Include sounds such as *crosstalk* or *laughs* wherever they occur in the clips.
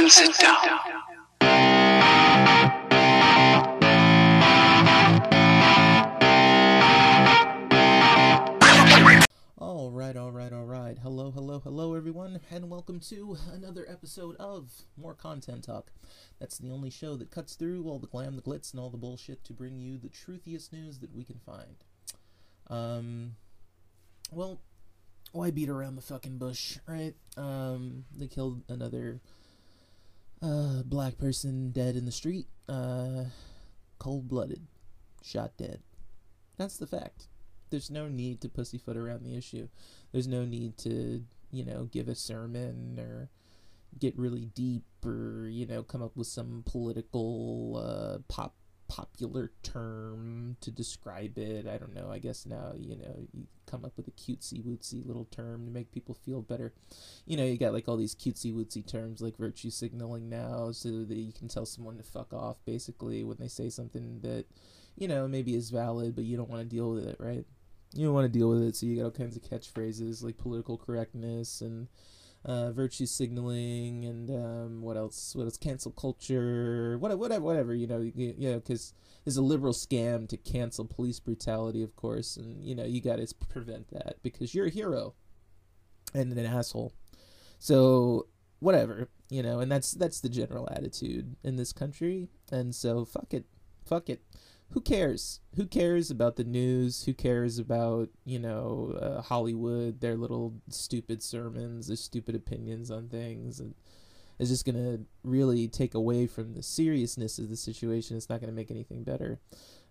and sit down. All right, all right, all right. Hello, hello, hello, everyone, and welcome to another episode of More Content Talk. That's the only show that cuts through all the glam, the glitz, and all the bullshit to bring you the truthiest news that we can find. Um, well, why beat around the fucking bush, right? Um, they killed another uh black person dead in the street, uh, cold-blooded, shot dead. That's the fact there's no need to pussyfoot around the issue. There's no need to, you know, give a sermon or get really deep or, you know, come up with some political uh, pop popular term to describe it. I don't know. I guess now, you know, you come up with a cutesy wootsy little term to make people feel better. You know, you got like all these cutesy wootsy terms like virtue signaling now so that you can tell someone to fuck off basically when they say something that, you know, maybe is valid, but you don't want to deal with it, right? you don't want to deal with it, so you got all kinds of catchphrases like political correctness and uh, virtue signaling and um, what else? What else? Cancel culture, whatever, whatever, whatever. You know, you, you know, because there's a liberal scam to cancel police brutality, of course, and you know you got to prevent that because you're a hero and an asshole. So whatever, you know, and that's that's the general attitude in this country, and so fuck it, fuck it who cares? Who cares about the news? Who cares about, you know, uh, Hollywood, their little stupid sermons, their stupid opinions on things? And it's just going to really take away from the seriousness of the situation. It's not going to make anything better.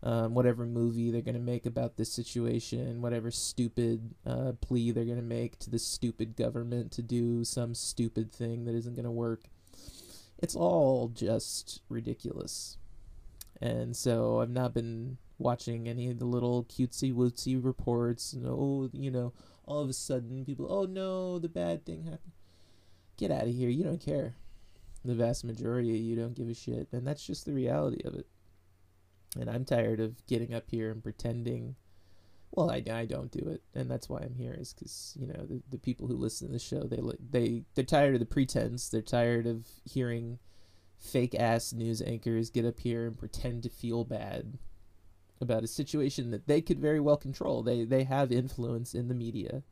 Um, whatever movie they're going to make about this situation, whatever stupid uh, plea they're going to make to the stupid government to do some stupid thing that isn't going to work, it's all just ridiculous and so I've not been watching any of the little cutesy wootsy reports. And oh, you know, all of a sudden people, oh no, the bad thing happened. Get out of here! You don't care. The vast majority of you don't give a shit, and that's just the reality of it. And I'm tired of getting up here and pretending. Well, I, I don't do it, and that's why I'm here. Is because you know the, the people who listen to the show they they they're tired of the pretense. They're tired of hearing fake ass news anchors get up here and pretend to feel bad about a situation that they could very well control. They they have influence in the media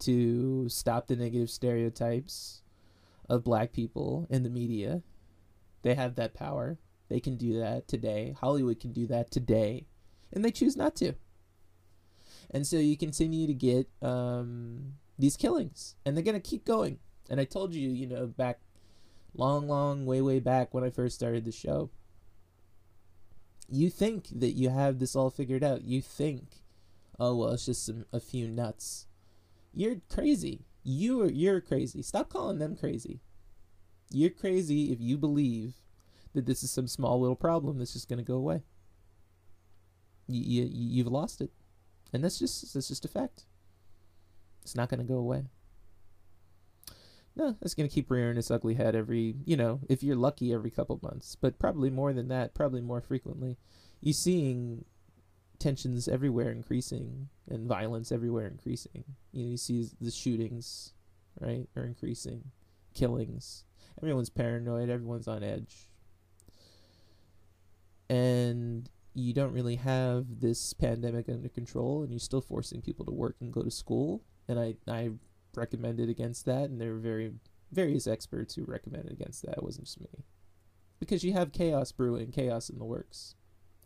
to stop the negative stereotypes of black people in the media. They have that power. They can do that today. Hollywood can do that today. And they choose not to. And so you continue to get um, these killings. And they're going to keep going. And I told you, you know, back long, long, way, way back when I first started the show. You think that you have this all figured out. You think, oh well, it's just some, a few nuts. You're crazy. You are you're crazy. Stop calling them crazy. You're crazy if you believe that this is some small little problem that's just gonna go away. You, you you've lost it, and that's just that's just a fact. It's not gonna go away no, it's going to keep rearing its ugly head every, you know, if you're lucky, every couple months. But probably more than that, probably more frequently. You're seeing tensions everywhere increasing and violence everywhere increasing. You know, you see the shootings, right, are increasing, killings. Everyone's paranoid, everyone's on edge. And you don't really have this pandemic under control and you're still forcing people to work and go to school. And I, I recommended against that, and there were very various experts who recommended against that. It wasn't just me, because you have chaos brewing, chaos in the works,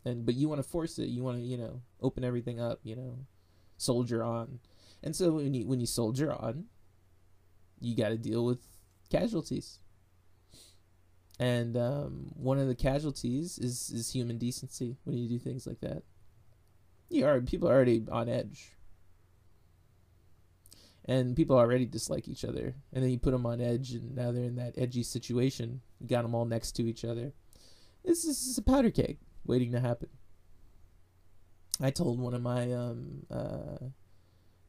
and but you want to force it. You want to you know open everything up. You know, soldier on, and so when you when you soldier on, you got to deal with casualties. And um, one of the casualties is is human decency when you do things like that. You are people are already on edge and people already dislike each other. And then you put them on edge and now they're in that edgy situation. You got them all next to each other. This is a powder keg waiting to happen. I told one of my um, uh,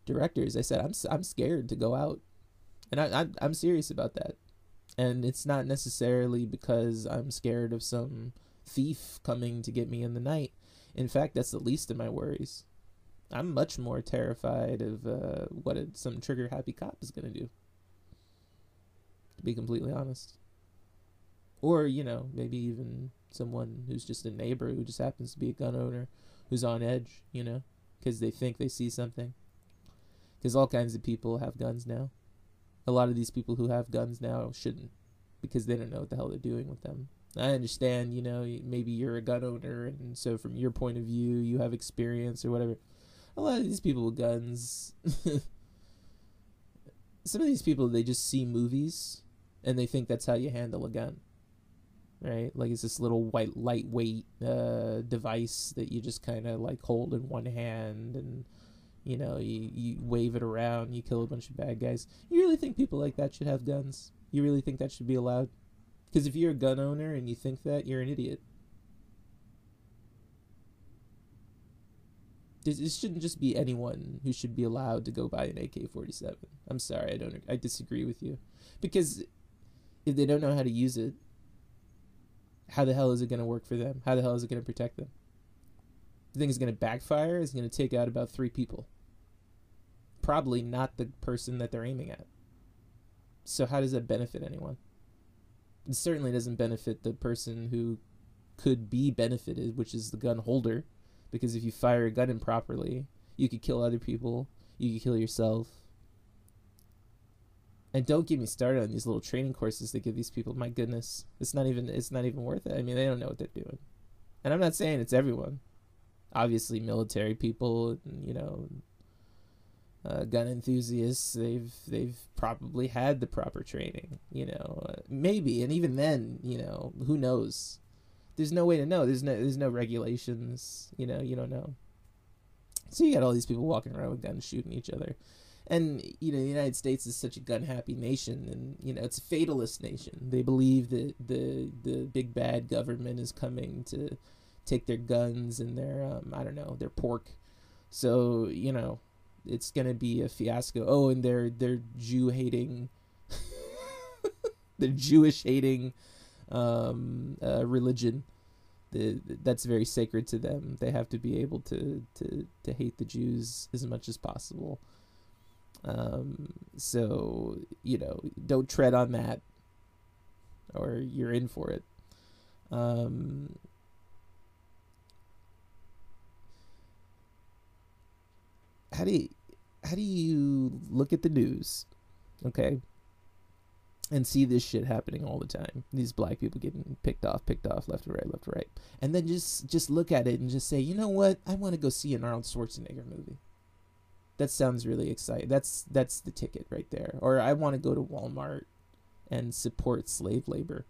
directors i said i'm, I'm scared to go out. And I, I, i'm serious about that. And it's not necessarily because i'm scared of some thief coming to get me in the night. In fact that's the least of my worries I'm much more terrified of uh, what some trigger happy cop is going to do. To be completely honest, or you know maybe even someone who's just a neighbor who just happens to be a gun owner who's on edge you know because they think they see something. Because all kinds of people have guns now. A lot of these people who have guns now shouldn't because they don't know what the hell they're doing with them. I understand you know maybe you're a gun owner and so from your point of view you have experience or whatever a lot of these people with guns *laughs* some of these people they just see movies and they think that's how you handle a gun right? Like it's this little white lightweight uh, device that you just kind of like hold in one hand and you know you, you wave it around you kill a bunch of bad guys. You really think people like that should have guns? You really think that should be allowed? Because if you're a gun owner and you think that you're an idiot this shouldn't just be anyone who should be allowed to go buy an AK-47 i'm sorry i don't i disagree with you because if they don't know how to use it how the hell is it going to work for them? How the hell is it going to protect them? The thing is going to backfire. It's going to take out about three people. Probably not the person that they're aiming at. So how does that benefit anyone? It certainly doesn't benefit the person who could be benefited, which is the gun holder, because if you fire a gun improperly, you could kill other people, you could kill yourself, and don't get me started on these little training courses they give these people. My goodness, it's not even it's not even worth it. I mean, they don't know what they're doing. And I'm not saying it's everyone. Obviously, military people, you know, uh, gun enthusiasts, they've they've probably had the proper training. You know, uh, maybe, and even then, you know, who knows? There's no way to know. There's no there's no regulations. You know, you don't know. So you got all these people walking around with guns shooting each other and you know the United States is such a gun happy nation, and you know it's a fatalist nation. They believe that the the big bad government is coming to take their guns and their um, I don't know their pork. So you know it's gonna be a fiasco. Oh, and they're they're Jew hating, *laughs* their Jewish hating um, uh, religion. The, that's very sacred to them. They have to be able to, to, to hate the Jews as much as possible. Um, so you know, don't tread on that, or you're in for it. Um, how do you how do you look at the news, okay, and see this shit happening all the time? These black people getting picked off, picked off, left to right, left to right, and then just just look at it and just say, you know what? I want to go see an Arnold Schwarzenegger movie that sounds really exciting. That's that's the ticket right there. Or I want to go to Walmart and support slave labor.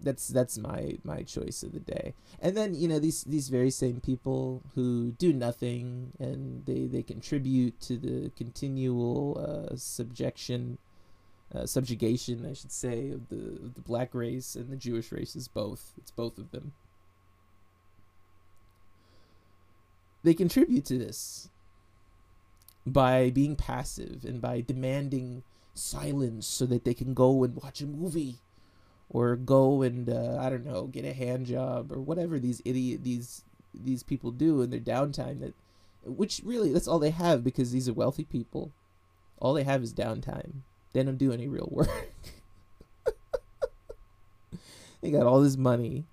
That's that's my my choice of the day. And then you know these these very same people who do nothing and they they contribute to the continual uh, subjection, uh, subjugation I should say of the of the black race and the Jewish race is both. It's both of them. They contribute to this by being passive and by demanding silence so that they can go and watch a movie or go and uh, I don't know get a hand job or whatever these idiot these these people do in their downtime that which really that's all they have because these are wealthy people all they have is downtime they don't do any real work *laughs* they got all this money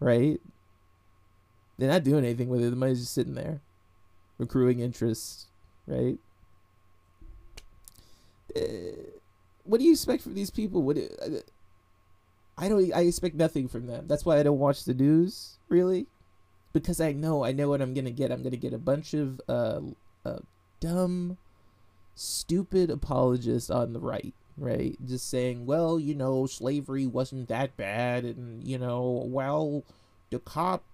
right they're not doing anything with it the money's just sitting there accruing interest, right? Uh, what do you expect from these people? What uh, I don't. I expect nothing from them. That's why I don't watch the news really, because I know I know what I'm gonna get. I'm gonna get a bunch of uh, uh dumb, stupid apologists on the right, right? Just saying, well, you know, slavery wasn't that bad, and you know, well, the cop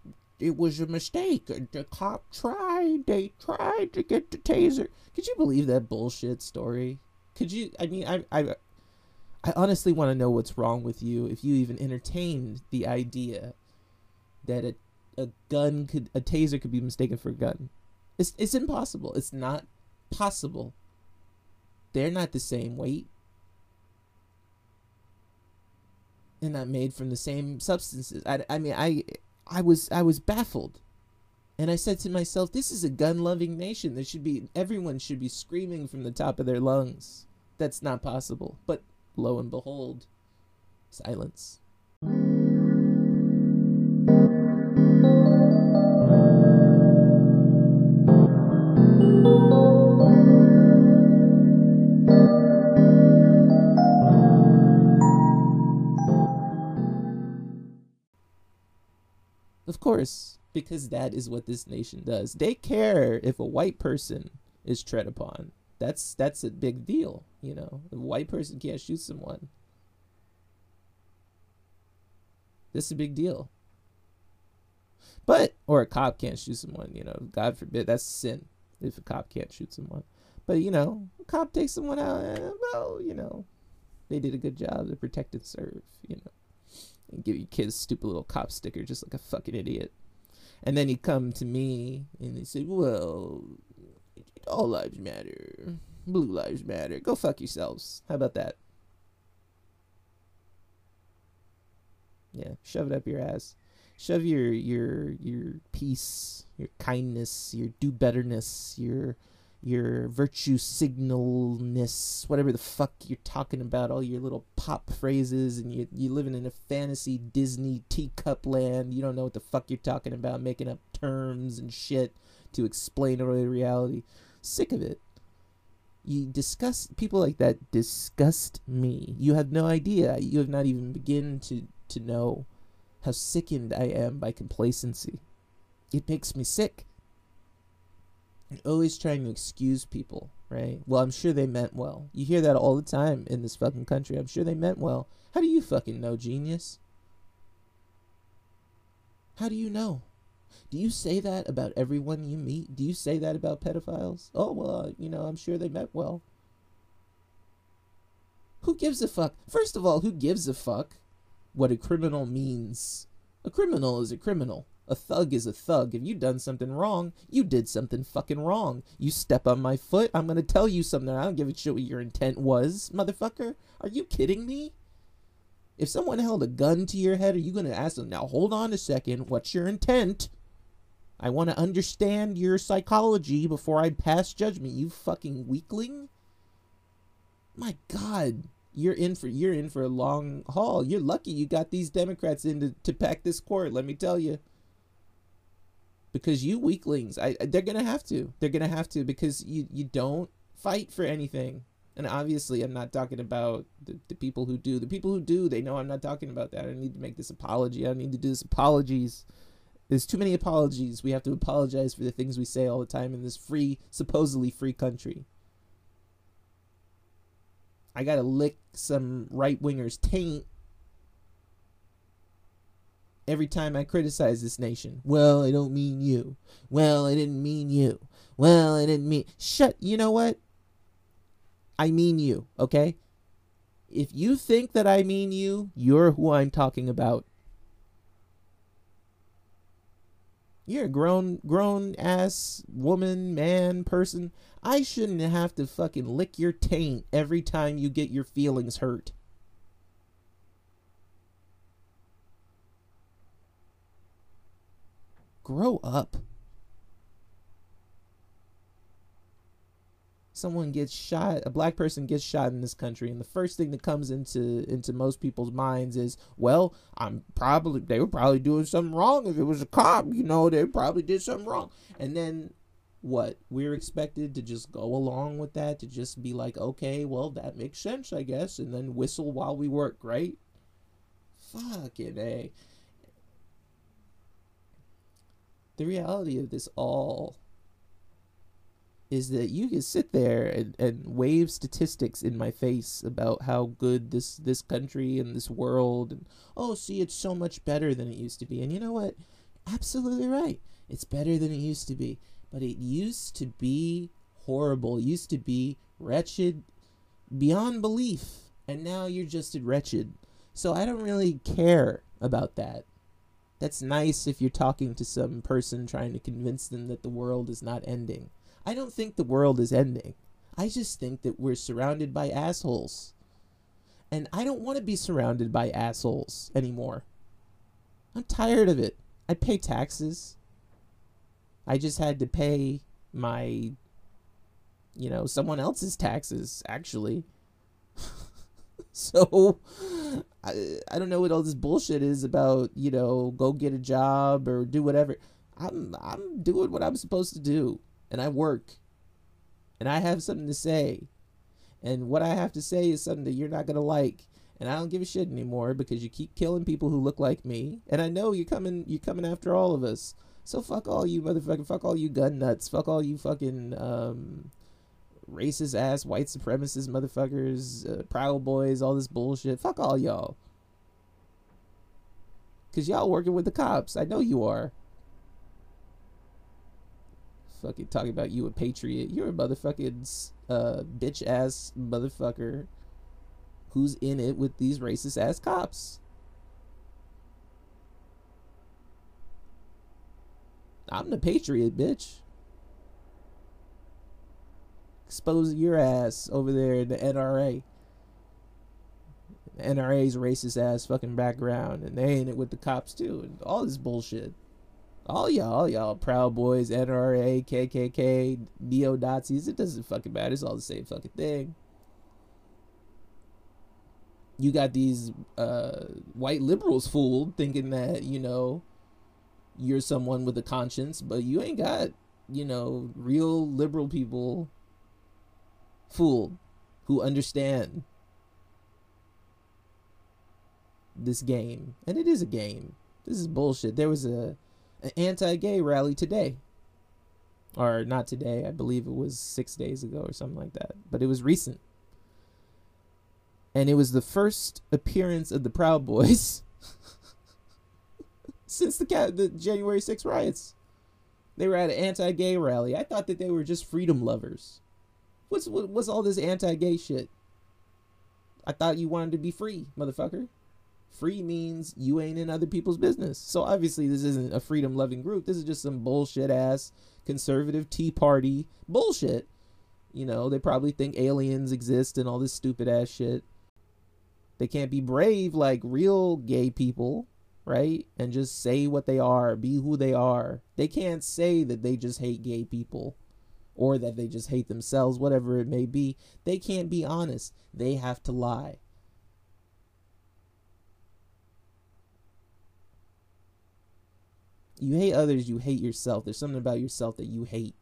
it was a mistake. The cop tried. They tried to get the taser. Could you believe that bullshit story? Could you? I mean, I, I, I honestly want to know what's wrong with you if you even entertained the idea that a, a gun could, a taser could be mistaken for a gun. It's, it's impossible. It's not possible. They're not the same weight. They're not made from the same substances. I, I mean, I I was I was baffled. And I said to myself, this is a gun-loving nation. There should be everyone should be screaming from the top of their lungs. That's not possible. But lo and behold, Silence. Of course, because that is what this nation does. They care if a white person is tread upon. That's that's a big deal, you know. A white person can't shoot someone. This is a big deal. But or a cop can't shoot someone, you know. God forbid that's sin if a cop can't shoot someone. But you know, a cop takes someone out, eh, well, you know, they did a good job to protect and serve, you know. And give you kids stupid little cop sticker just like a fucking idiot. And then you come to me and they say, Well, all lives matter. Blue lives matter. Go fuck yourselves. How about that? Yeah, shove it up your ass. Shove your your your peace, your kindness, your do betterness, your your virtue signalness, whatever the fuck you're talking about, all your little pop phrases, and you you living in a fantasy Disney teacup land. You don't know what the fuck you're talking about, making up terms and shit to explain away reality. Sick of it. You disgust people like that disgust me. You have no idea. You have not even begin to to know how sickened I am by complacency. It makes me sick. Always trying to excuse people, right? Well, I'm sure they meant well. You hear that all the time in this fucking country. I'm sure they meant well. How do you fucking know, genius? How do you know? Do you say that about everyone you meet? Do you say that about pedophiles? Oh, well, uh, you know, I'm sure they meant well. Who gives a fuck? First of all, who gives a fuck what a criminal means? A criminal is a criminal. A thug is a thug. If you done something wrong, you did something fucking wrong. You step on my foot, I'm gonna tell you something. I don't give a shit what your intent was, motherfucker. Are you kidding me? If someone held a gun to your head, are you gonna ask them, now hold on a second, what's your intent? I want to understand your psychology before I pass judgment, you fucking weakling. My god, you're in for you're in for a long haul. You're lucky you got these Democrats in to, to pack this court, let me tell you. Because you weaklings, I, they're gonna have to. They're gonna have to because you you don't fight for anything. And obviously, I'm not talking about the, the people who do. The people who do, they know I'm not talking about that. I need to make this apology. I need to do this apologies there's too many apologies. We have to apologize for the things we say all the time in this free, supposedly free country. I gotta lick some right wingers' taint every time I criticize this nation. Well, I don't mean you. Well, I didn't mean you. Well, I didn't mean. Shut. You know what? I mean you, okay? If you think that I mean you, you're who I'm talking about. You're a grown grown ass woman, man, person. I shouldn't have to fucking lick your taint every time you get your feelings hurt. Grow up. someone gets shot, a black person gets shot in this country, and the first thing that comes into into most people's minds is, well, I'm probably they were probably doing something wrong. If it was a cop, you know, they probably did something wrong. And then what? We're expected to just go along with that, to just be like, okay, well, that makes sense, I guess, and then whistle while we work, right? Fucking a. The reality of this all is that you can sit there and, and wave statistics in my face about how good this this country and this world and oh see it's so much better than it used to be. And you know what? Absolutely right. It's better than it used to be. But it used to be horrible. It used to be wretched beyond belief. And now you're just wretched. So i don't really care about that that's nice if you're talking to some person trying to convince them that the world is not ending I don't think the world is ending. I just think that we're surrounded by assholes. And I don't want to be surrounded by assholes anymore. I'm tired of it. I pay taxes. I just had to pay my, you know, someone else's taxes, actually. *laughs* so I, I don't know what all this bullshit is about, you know, go get a job or do whatever. I'm I'm doing what I'm supposed to do and I work. And I have something to say. And what I have to say is something that you're not going to like. And I don't give a shit anymore because you keep killing people who look like me. And I know you're coming you're coming after all of us. So fuck all you motherfucking fuck all you gun nuts. Fuck all you fucking um racist ass white supremacist motherfuckers, uh, proud boys, all this bullshit. Fuck all y'all. Cause y'all working with the cops. I know you are. Fucking talking about you a patriot. You're a motherfucking uh, bitch ass motherfucker who's in it with these racist ass cops. I'm the patriot, bitch expose your ass over there in the NRA. The NRA's racist ass fucking background, and they ain't it with the cops too, and all this bullshit. All y'all, all y'all, Proud Boys, NRA, KKK, neo Nazis, it doesn't fucking matter. It's all the same fucking thing. You got these uh, white liberals fooled, thinking that you know you're someone with a conscience, but you ain't got you know real liberal people fooled who understand this game. And it is a game. This is bullshit. There was a an anti-gay rally today. Or not today. I believe it was 6 days ago or something like that. But it was recent. And it was the first appearance of the Proud Boys *laughs* since the the January 6 riots. They were at an anti-gay rally. I thought that they were just freedom lovers. What's what's all this anti-gay shit? I thought you wanted to be free, motherfucker. Free means you ain't in other people's business. So obviously this isn't a freedom loving group. This is just some bullshit ass conservative tea party bullshit. You know, they probably think aliens exist and all this stupid ass shit. They can't be brave like real gay people, right? And just say what they are, be who they are. They can't say that they just hate gay people or that they just hate themselves, whatever it may be. They can't be honest. They have to lie. You hate others, you hate yourself. There's something about yourself that you hate.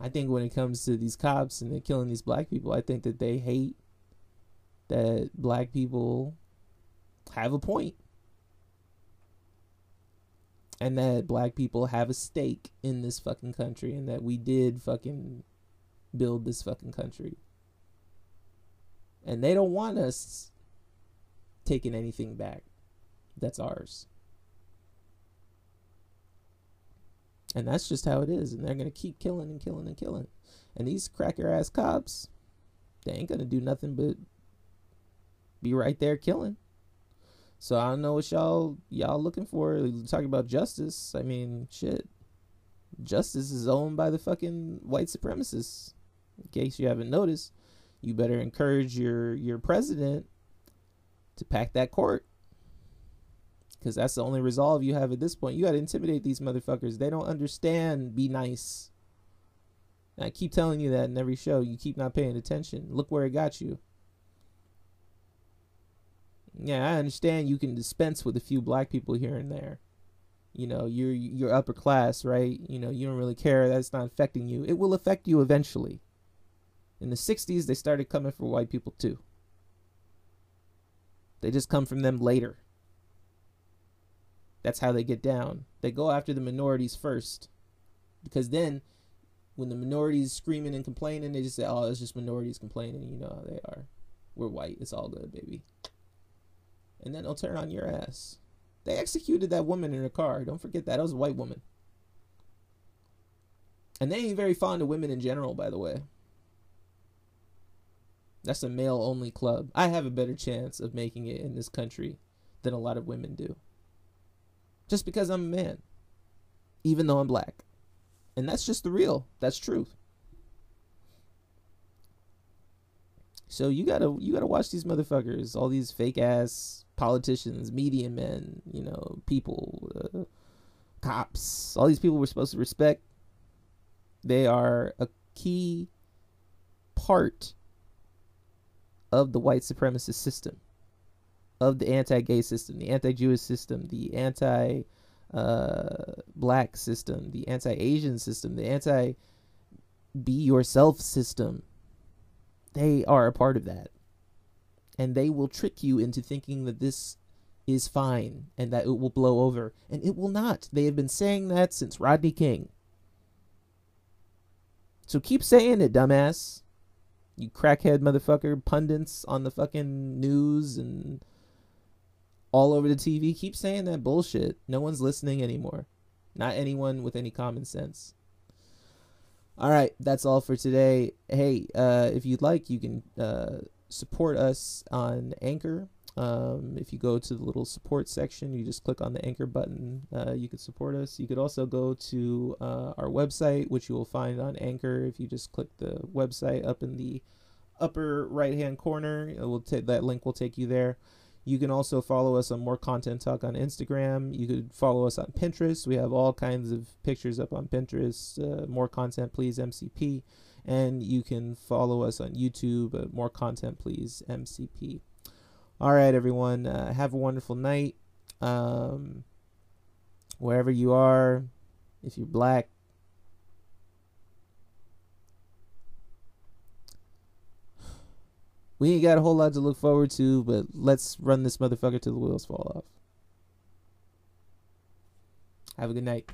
I think when it comes to these cops and they're killing these black people, I think that they hate that black people have a point and that black people have a stake in this fucking country and that we did fucking build this fucking country. And they don't want us taking anything back that's ours. And that's just how it is. And they're going to keep killing and killing and killing. And these cracker ass cops, they ain't going to do nothing but be right there killing. So I don't know what y'all y'all looking for. Talking about justice. I mean, shit. Justice is owned by the fucking white supremacists. In case you haven't noticed, you better encourage your your president to pack that court. Cause that's the only resolve you have at this point. You gotta intimidate these motherfuckers. They don't understand be nice. And I keep telling you that in every show. You keep not paying attention. Look where it got you yeah, I understand you can dispense with a few black people here and there. You know, you're you're upper class, right? You know, you don't really care. That's not affecting you. It will affect you eventually. In the 60s, they started coming for white people too. They just come from them later. That's how they get down. They go after the minorities first. Because then, when the minorities screaming and complaining, they just say, oh, it's just minorities complaining. You know how they are. We're white. It's all good, baby and then they'll turn on your ass. They executed that woman in her car. Don't forget that. That was a white woman. And they ain't very fond of women in general, by the way. That's a male only club. I have a better chance of making it in this country than a lot of women do. Just because I'm a man. Even though I'm black. And that's just the real. That's truth. So you gotta you gotta watch these motherfuckers, all these fake ass politicians, media men, you know, people, uh, cops, all these people we're supposed to respect. They are a key part of the white supremacist system, of the anti gay system, the anti Jewish system, the anti uh, black system, the anti Asian system, the anti be yourself system. They are a part of that. And they will trick you into thinking that this is fine and that it will blow over. And it will not. They have been saying that since Rodney King. So keep saying it, dumbass. You crackhead motherfucker, pundits on the fucking news and all over the TV. Keep saying that bullshit. No one's listening anymore. Not anyone with any common sense. All right, that's all for today. Hey, uh, if you'd like, you can uh, support us on Anchor. Um, if you go to the little support section, you just click on the anchor button. Uh, you could support us. You could also go to uh, our website, which you will find on Anchor. If you just click the website up in the upper right hand corner, it will take that link will take you there. You can also follow us on More Content Talk on Instagram. You could follow us on Pinterest. We have all kinds of pictures up on Pinterest. Uh, more Content Please MCP. And you can follow us on YouTube. Uh, more content, please. MCP. All right, everyone. Uh, have a wonderful night. Um, wherever you are, if you're black, we ain't got a whole lot to look forward to, but let's run this motherfucker till the wheels fall off. Have a good night.